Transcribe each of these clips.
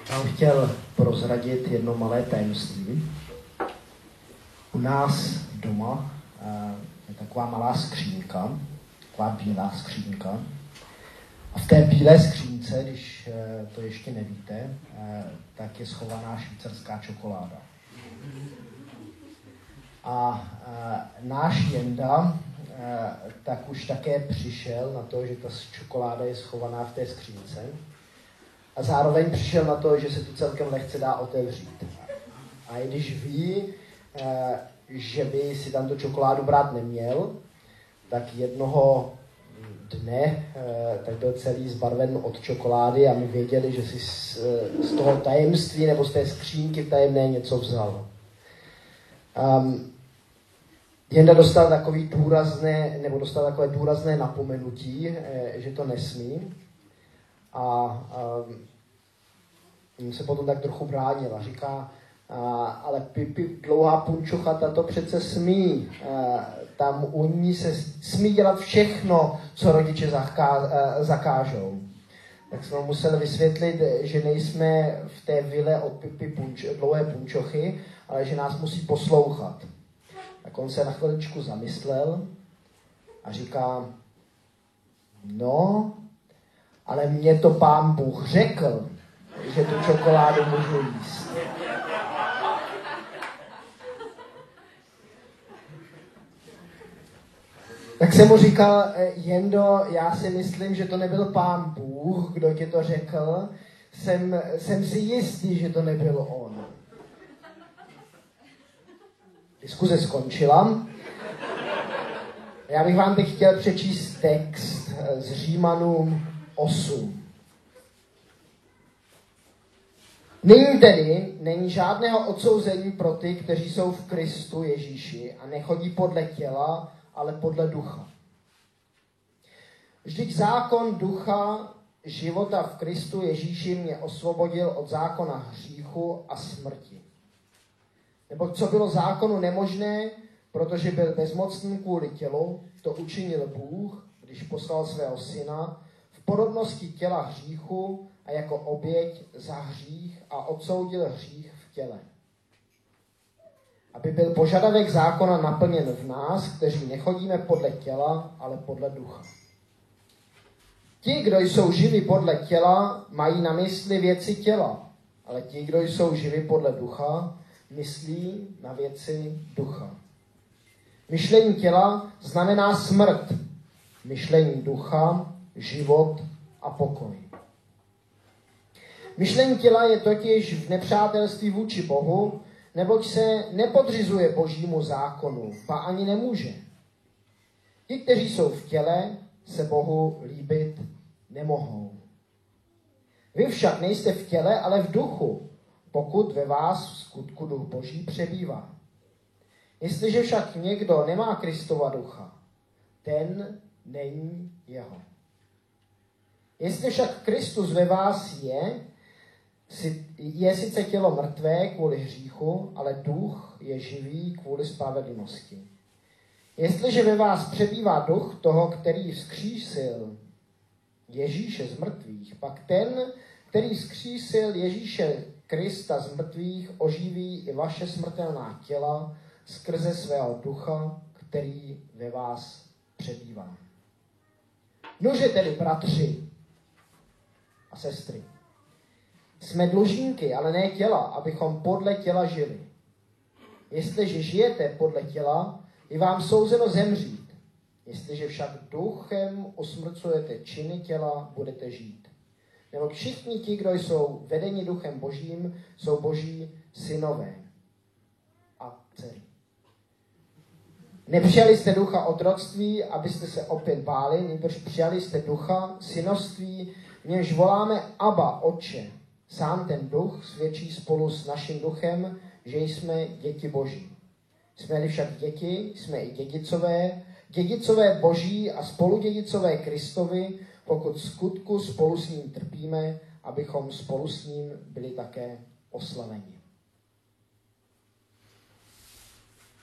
Bych chtěl prozradit jedno malé tajemství. U nás doma eh, je taková malá skřínka, taková bílá skřínka. A v té bílé skřínce, když eh, to ještě nevíte, eh, tak je schovaná švýcarská čokoláda. A náš Jenda tak už také přišel na to, že ta čokoláda je schovaná v té skřínce. A zároveň přišel na to, že se to celkem lehce dá otevřít. A i když ví, eh, že by si tam tu čokoládu brát neměl, tak jednoho dne eh, tak byl celý zbarven od čokolády a my věděli, že si z, eh, z toho tajemství nebo z té skřínky tajemné něco vzal. Um, Jenda dostal takový důrazné, nebo dostal takové důrazné napomenutí, že to nesmí. A um, se potom tak trochu bránil a říká, a, ale Pipi, dlouhá punčucha, ta to přece smí. A, tam u ní se smí dělat všechno, co rodiče zaká, a, zakážou. Tak jsme museli vysvětlit, že nejsme v té vile od Pipi punč, dlouhé punčochy, ale že nás musí poslouchat. Tak on se na chviličku zamyslel a říká, no, ale mě to pán Bůh řekl, že tu čokoládu můžu jíst. Tak jsem mu říkal, eh, Jendo, já si myslím, že to nebyl pán Bůh, kdo ti to řekl. Jsem, jsem si jistý, že to nebyl on. Diskuze skončila. Já bych vám teď chtěl přečíst text eh, z Římanům 8. Nyní tedy není žádného odsouzení pro ty, kteří jsou v Kristu Ježíši a nechodí podle těla, ale podle ducha. Vždyť zákon ducha života v Kristu Ježíši mě osvobodil od zákona hříchu a smrti. Nebo co bylo zákonu nemožné, protože byl bezmocný kvůli tělu, to učinil Bůh, když poslal svého syna, podobnosti těla hříchu a jako oběť za hřích a odsoudil hřích v těle. Aby byl požadavek zákona naplněn v nás, kteří nechodíme podle těla, ale podle ducha. Ti, kdo jsou živi podle těla, mají na mysli věci těla, ale ti, kdo jsou živi podle ducha, myslí na věci ducha. Myšlení těla znamená smrt, myšlení ducha, život a pokoj. Myšlení těla je totiž v nepřátelství vůči Bohu, neboť se nepodřizuje božímu zákonu, pa ani nemůže. Ti, kteří jsou v těle, se Bohu líbit nemohou. Vy však nejste v těle, ale v duchu, pokud ve vás v skutku duch boží přebývá. Jestliže však někdo nemá Kristova ducha, ten není jeho. Jestli však Kristus ve vás je, je sice tělo mrtvé kvůli hříchu, ale duch je živý kvůli spravedlnosti. Jestliže ve vás přebývá duch toho, který vzkřísil Ježíše z mrtvých, pak ten, který vzkřísil Ježíše Krista z mrtvých, oživí i vaše smrtelná těla skrze svého ducha, který ve vás přebývá. Nože tedy, bratři a sestry, jsme dlužníky, ale ne těla, abychom podle těla žili. Jestliže žijete podle těla, je vám souzeno zemřít. Jestliže však duchem usmrcujete činy těla, budete žít. Nebo všichni ti, kdo jsou vedeni duchem božím, jsou boží synové a dcery. Nepřijali jste ducha otroctví, abyste se opět báli, nebož přijali jste ducha synovství, v němž voláme Abba, Otče. Sám ten duch svědčí spolu s naším duchem, že jsme děti boží. Jsme-li však děti, jsme i dědicové, dědicové boží a spoludědicové Kristovi, pokud skutku spolu s ním trpíme, abychom spolu s ním byli také oslaveni.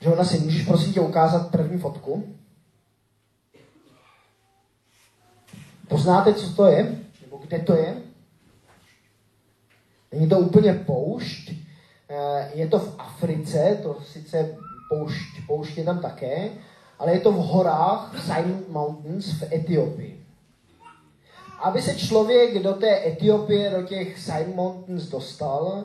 Žona, si můžeš prosím tě ukázat první fotku? Poznáte, co to je? Nebo kde to je? Není to úplně poušť, eh, je to v Africe, to sice poušť, poušť je tam také, ale je to v horách, v Silent Mountains v Etiopii. Aby se člověk do té Etiopie, do těch Silent Mountains dostal,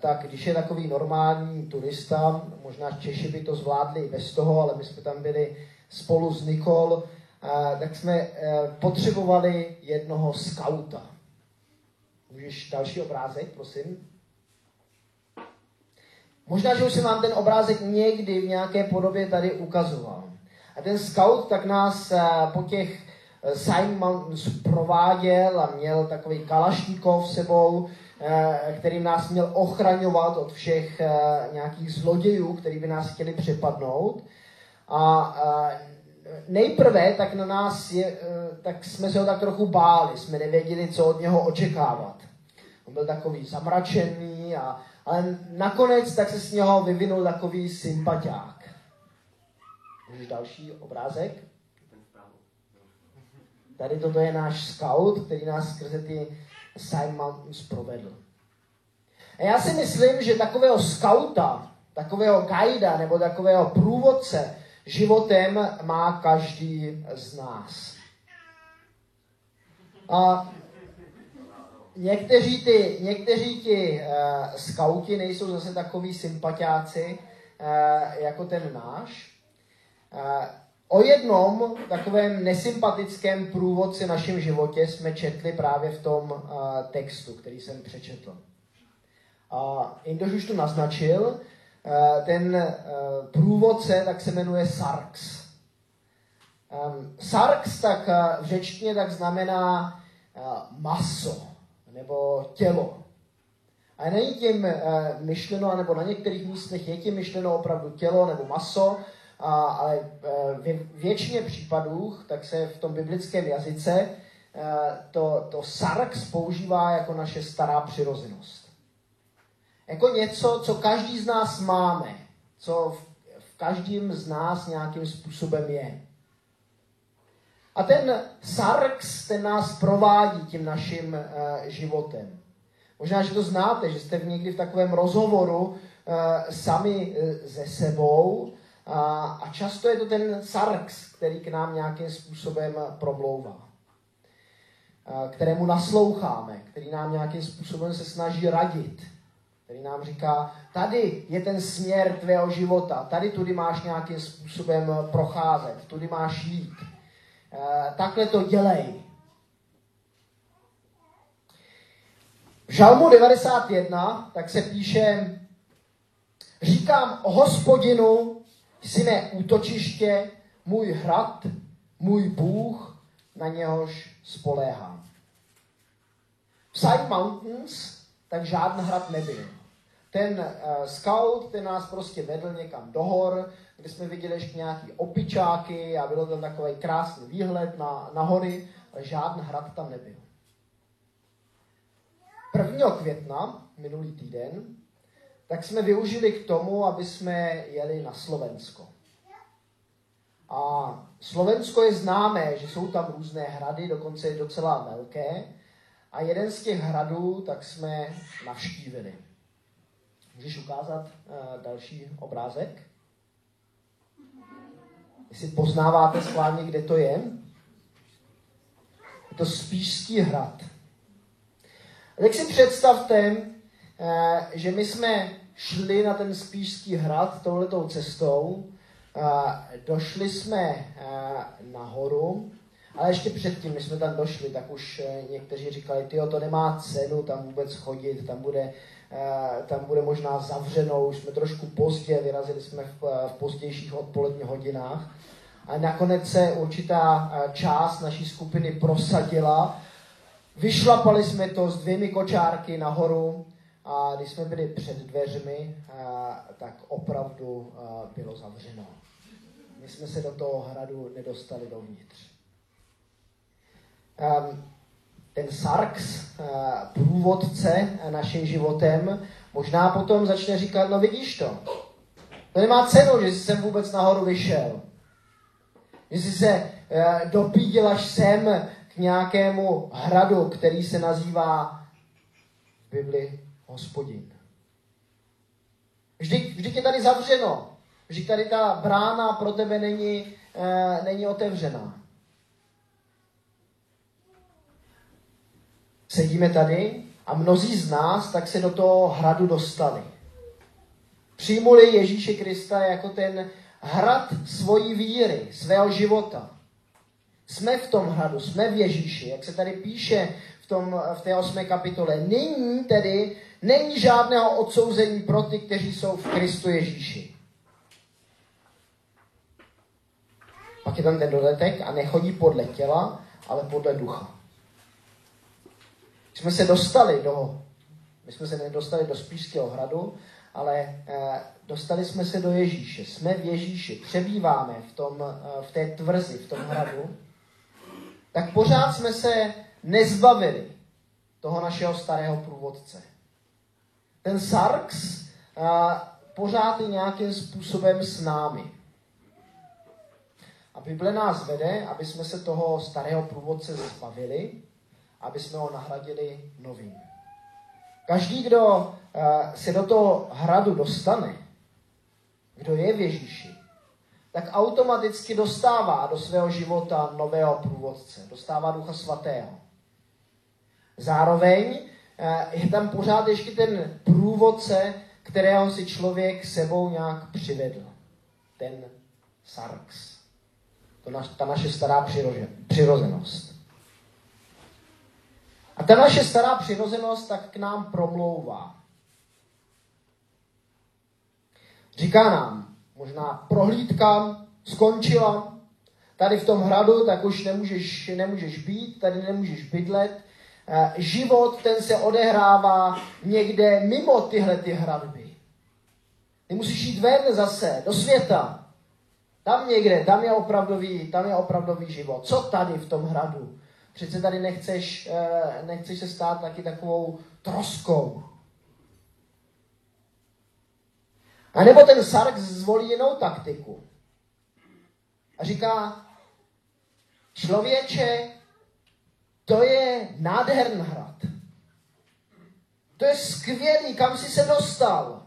tak když je takový normální turista, možná Češi by to zvládli i bez toho, ale my jsme tam byli spolu s Nikol, tak jsme e, potřebovali jednoho skauta. Můžeš další obrázek, prosím? Možná, že už jsem vám ten obrázek někdy v nějaké podobě tady ukazoval. A ten scout tak nás e, po těch e, Sign Mountains prováděl a měl takový kalašníkov sebou, kterým nás měl ochraňovat od všech eh, nějakých zlodějů, který by nás chtěli přepadnout. A eh, nejprve tak na nás je, tak jsme se ho tak trochu báli, jsme nevěděli, co od něho očekávat. On byl takový zamračený, a, ale nakonec tak se z něho vyvinul takový sympatiák. Můžeš další obrázek? Tady toto je náš scout, který nás skrze ty Sign Mountains provedl. A já si myslím, že takového skauta, takového guida nebo takového průvodce životem má každý z nás. A někteří ty, někteří ti uh, skauti nejsou zase takový sympatiáci uh, jako ten náš. Uh, O jednom takovém nesympatickém průvodci našem životě jsme četli právě v tom uh, textu, který jsem přečetl. A Indoš už to naznačil, uh, ten uh, průvodce tak se jmenuje Sarx. Um, Sarx tak uh, v řečtině tak znamená uh, maso nebo tělo. A není tím uh, myšleno, nebo na některých místech je tím myšleno opravdu tělo nebo maso, a, ale e, v většině případů, tak se v tom biblickém jazyce e, to, to sarx používá jako naše stará přirozenost. Jako něco, co každý z nás máme, co v, v každém z nás nějakým způsobem je. A ten sarx, ten nás provádí tím naším uh, životem. Možná, že to znáte, že jste někdy v takovém rozhovoru uh, sami uh, ze sebou a, a často je to ten sarx, který k nám nějakým způsobem promlouvá. Kterému nasloucháme, který nám nějakým způsobem se snaží radit. Který nám říká, tady je ten směr tvého života, tady tudy máš nějakým způsobem procházet, tudy máš jít. Takhle to dělej. V Žalmu 91 tak se píše, říkám hospodinu, Jsi mé útočiště, můj hrad, můj Bůh, na něhož spoléhám. V Side Mountains tak žádný hrad nebyl. Ten uh, scout, ten nás prostě vedl někam do hor, kde jsme viděli ještě nějaký opičáky a bylo tam takový krásný výhled na, na hory, ale žádný hrad tam nebyl. 1. května, minulý týden, tak jsme využili k tomu, aby jsme jeli na Slovensko. A Slovensko je známé, že jsou tam různé hrady, dokonce je docela velké. A jeden z těch hradů tak jsme navštívili. Můžeš ukázat uh, další obrázek? Jestli poznáváte schválně, kde to je? Je to Spíšský hrad. tak si představte, Eh, že my jsme šli na ten Spíšský hrad touhletou cestou, došli jsme eh, nahoru, ale ještě předtím, když jsme tam došli, tak už eh, někteří říkali, tyjo, to nemá cenu tam vůbec chodit, tam bude, tam bude možná zavřeno, už jsme trošku pozdě, vyrazili jsme v, v pozdějších odpoledních hodinách. A nakonec se určitá část naší skupiny prosadila. Vyšlapali jsme to s dvěmi kočárky nahoru a když jsme byli před dveřmi, tak opravdu bylo zavřeno. My jsme se do toho hradu nedostali dovnitř. Ten Sarx, průvodce naším životem, možná potom začne říkat, no vidíš to, to nemá cenu, že jsi sem vůbec nahoru vyšel. Že jsi se e, dopídil až sem k nějakému hradu, který se nazývá v Bibli hospodin. Vždyť, vždyť je tady zavřeno. Vždyť tady ta brána pro tebe není, e, není otevřená. Sedíme tady a mnozí z nás tak se do toho hradu dostali. Přijmuli Ježíše Krista jako ten hrad svojí víry, svého života. Jsme v tom hradu, jsme v Ježíši, jak se tady píše v, tom, v té osmé kapitole. Nyní tedy není žádného odsouzení pro ty, kteří jsou v Kristu Ježíši. Pak je tam ten dodatek a nechodí podle těla, ale podle ducha. Jsme se dostali do, my jsme se nedostali do Spíšského hradu, ale eh, dostali jsme se do Ježíše. Jsme v Ježíši, přebýváme v, tom, eh, v té tvrzi, v tom hradu. Tak pořád jsme se nezbavili toho našeho starého průvodce. Ten Sarx eh, pořád je nějakým způsobem s námi. A Bible nás vede, aby jsme se toho starého průvodce zbavili, aby jsme ho nahradili novým. Každý, kdo eh, se do toho hradu dostane, kdo je v Ježíši, tak automaticky dostává do svého života nového průvodce, dostává Ducha Svatého. Zároveň eh, je tam pořád ještě ten průvodce, kterého si člověk sebou nějak přivedl. Ten sarx. To naš, ta naše stará přirozenost. A ta naše stará přirozenost tak k nám promlouvá. Říká nám, možná prohlídka skončila, tady v tom hradu, tak už nemůžeš, nemůžeš být, tady nemůžeš bydlet. Eh, život, ten se odehrává někde mimo tyhle ty hradby. Ty musíš jít ven zase, do světa. Tam někde, tam je opravdový, tam je opravdový život. Co tady v tom hradu? Přece tady nechceš, eh, nechceš se stát taky takovou troskou. A nebo ten Sark zvolí jinou taktiku. A říká, člověče, to je nádherný hrad. To je skvělý, kam jsi se dostal.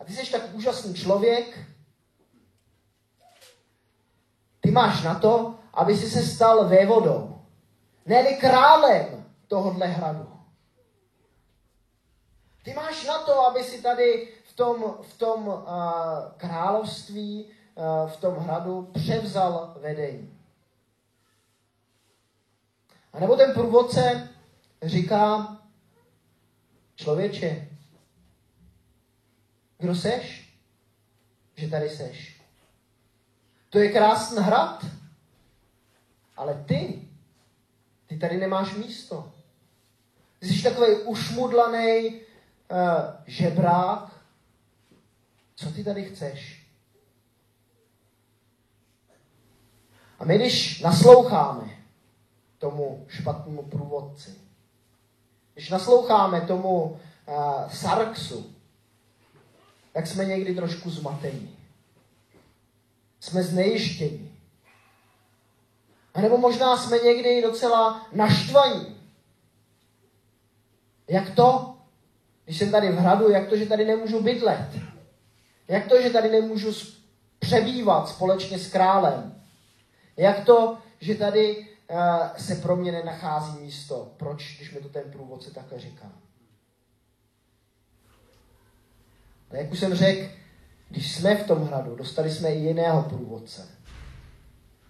A ty jsi tak úžasný člověk. Ty máš na to, aby si se stal vévodou ne králem tohohle hradu. Ty máš na to, aby si tady v tom, v tom uh, království, uh, v tom hradu převzal vedení. A nebo ten průvodce říká, člověče, kdo seš? Že tady seš. To je krásný hrad, ale ty ty tady nemáš místo. Ty jsi takový ušmudlaný uh, žebrák. Co ty tady chceš? A my, když nasloucháme tomu špatnému průvodci, když nasloucháme tomu uh, sarksu, tak jsme někdy trošku zmatení. Jsme znejištění. A nebo možná jsme někdy docela naštvaní. Jak to, když jsem tady v hradu, jak to, že tady nemůžu bydlet? Jak to, že tady nemůžu přebývat společně s králem? Jak to, že tady se pro mě nenachází místo? Proč, když mi to ten průvodce takhle říká? A jak už jsem řekl, když jsme v tom hradu, dostali jsme i jiného průvodce.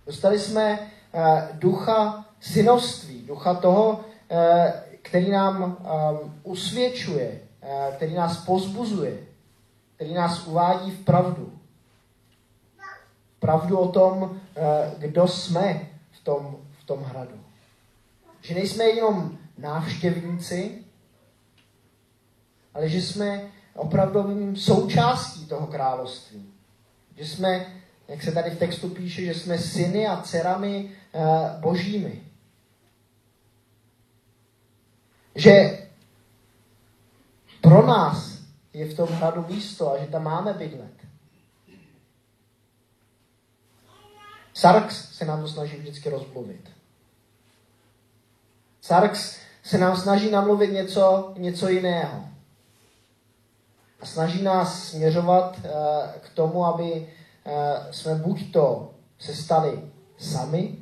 Dostali jsme Eh, ducha synoství, ducha toho, eh, který nám ehm, usvědčuje, eh, který nás pozbuzuje, který nás uvádí v pravdu. Pravdu o tom, kdo jsme v tom, tom hradu. Že nejsme jenom návštěvníci, ale že jsme opravdovým součástí toho království. Že jsme jak se tady v textu píše, že jsme syny a dcerami uh, božími. Že pro nás je v tom hradu místo a že tam máme bydlet. Sarx se nám to snaží vždycky rozmluvit. Sarx se nám snaží namluvit něco, něco jiného. A snaží nás směřovat uh, k tomu, aby uh, jsme buď to se stali sami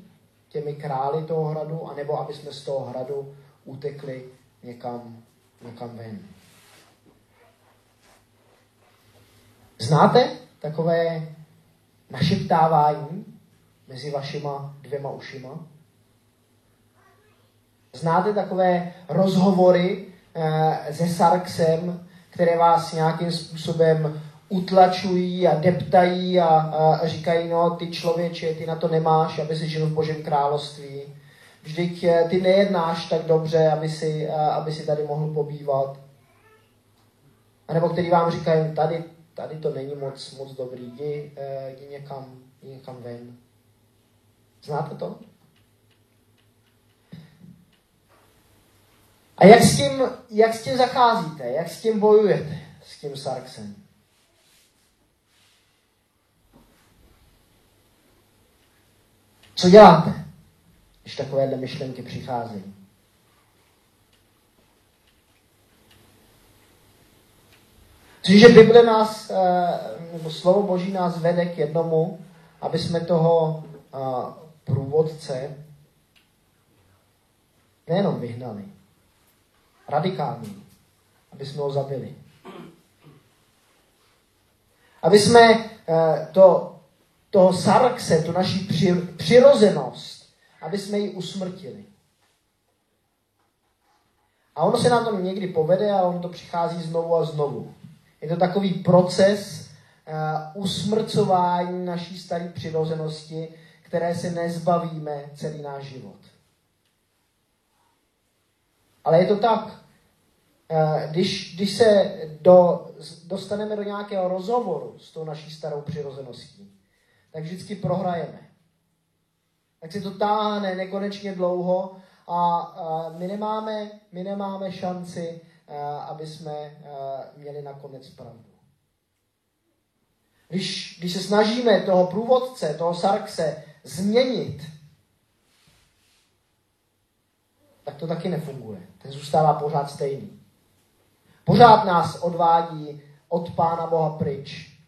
těmi králi toho hradu, anebo aby jsme z toho hradu utekli někam, někam ven. Znáte takové našeptávání mezi vašima dvěma ušima? Znáte takové rozhovory eh, se Sarksem, které vás nějakým způsobem utlačují a deptají a, a říkají, no ty člověče, ty na to nemáš, aby si žil v Božím království. Vždyť eh, ty nejednáš tak dobře, aby si, eh, aby si tady mohl pobývat. A nebo který vám říkají, tady, tady to není moc, moc dobrý, jdi, jdi, někam, jdi někam ven. Znáte to? A jak s tím, jak s tím zacházíte? Jak s tím bojujete? S tím Sarksem? Co děláte, když takovéhle myšlenky přicházejí? Cože Bible nás, eh, nebo slovo Boží nás vede k jednomu, aby jsme toho eh, průvodce nejenom vyhnali, radikální, aby jsme ho zabili. Aby jsme eh, to, toho sarkse, tu naši přirozenost, aby jsme ji usmrtili. A ono se nám to někdy povede a ono to přichází znovu a znovu. Je to takový proces uh, usmrcování naší staré přirozenosti, které se nezbavíme celý náš život. Ale je to tak. Eh, když, když se do, dostaneme do nějakého rozhovoru s tou naší starou přirozeností, tak vždycky prohrajeme. Tak se to táhne nekonečně dlouho a, my, nemáme, my nemáme šanci, eh, aby jsme eh, měli nakonec pravdu. Když, když se snažíme toho průvodce, toho Sarkse změnit, tak to taky nefunguje. Ten zůstává pořád stejný. Pořád nás odvádí od Pána Boha pryč.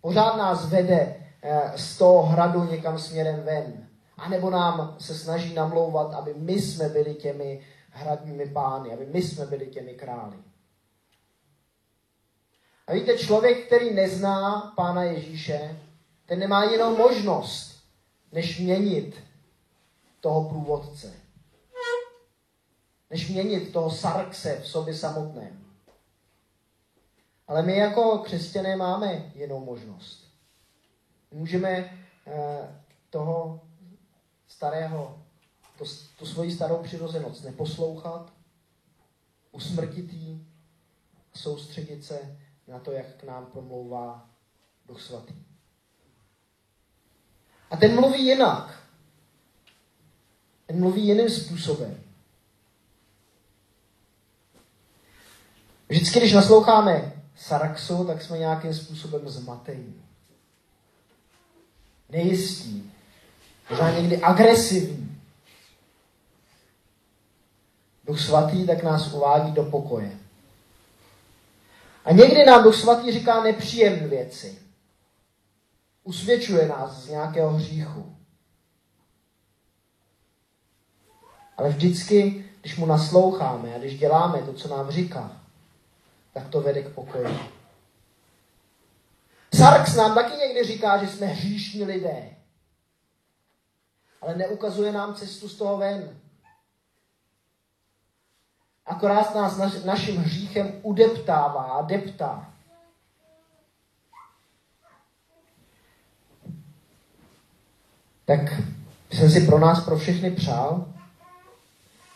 Pořád nás vede eh, z toho hradu někam směrem ven. A nebo nám se snaží namlouvat, aby my jsme byli těmi hradními pány, aby my jsme byli těmi králi. A víte, člověk, který nezná Pána Ježíše, ten nemá jinou možnost, než měnit toho průvodce než měnit toho sarkse v sobě samotném. Ale my jako křesťané máme jinou možnost. Můžeme eh, toho starého, to, tu svoji starou přirozenost neposlouchat, usmrtit jí soustředit se na to, jak k nám promlouvá Duch Svatý. A ten mluví jinak. Ten mluví jiným způsobem. Vždycky, když nasloucháme Saraxu, tak jsme nějakým způsobem zmatení. Nejistí. Možná někdy agresivní. Duch svatý tak nás uvádí do pokoje. A někdy nám Duch svatý říká nepříjemné věci. Usvědčuje nás z nějakého hříchu. Ale vždycky, když mu nasloucháme a když děláme to, co nám říká, tak to vede k pokoji. Sarks nám taky někdy říká, že jsme hříšní lidé. Ale neukazuje nám cestu z toho ven. Akorát nás naš, naším hříchem udeptává a deptá. Tak jsem si pro nás, pro všechny přál,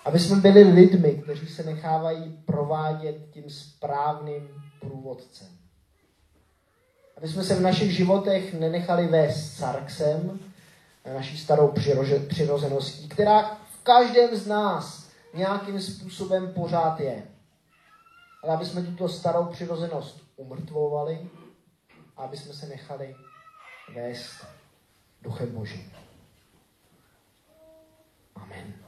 aby jsme byli lidmi, kteří se nechávají provádět tím správným průvodcem. Aby jsme se v našich životech nenechali vést sarksem, naší starou přirozeností, která v každém z nás nějakým způsobem pořád je. Ale aby jsme tuto starou přirozenost umrtvovali a aby jsme se nechali vést duchem Božím. Amen.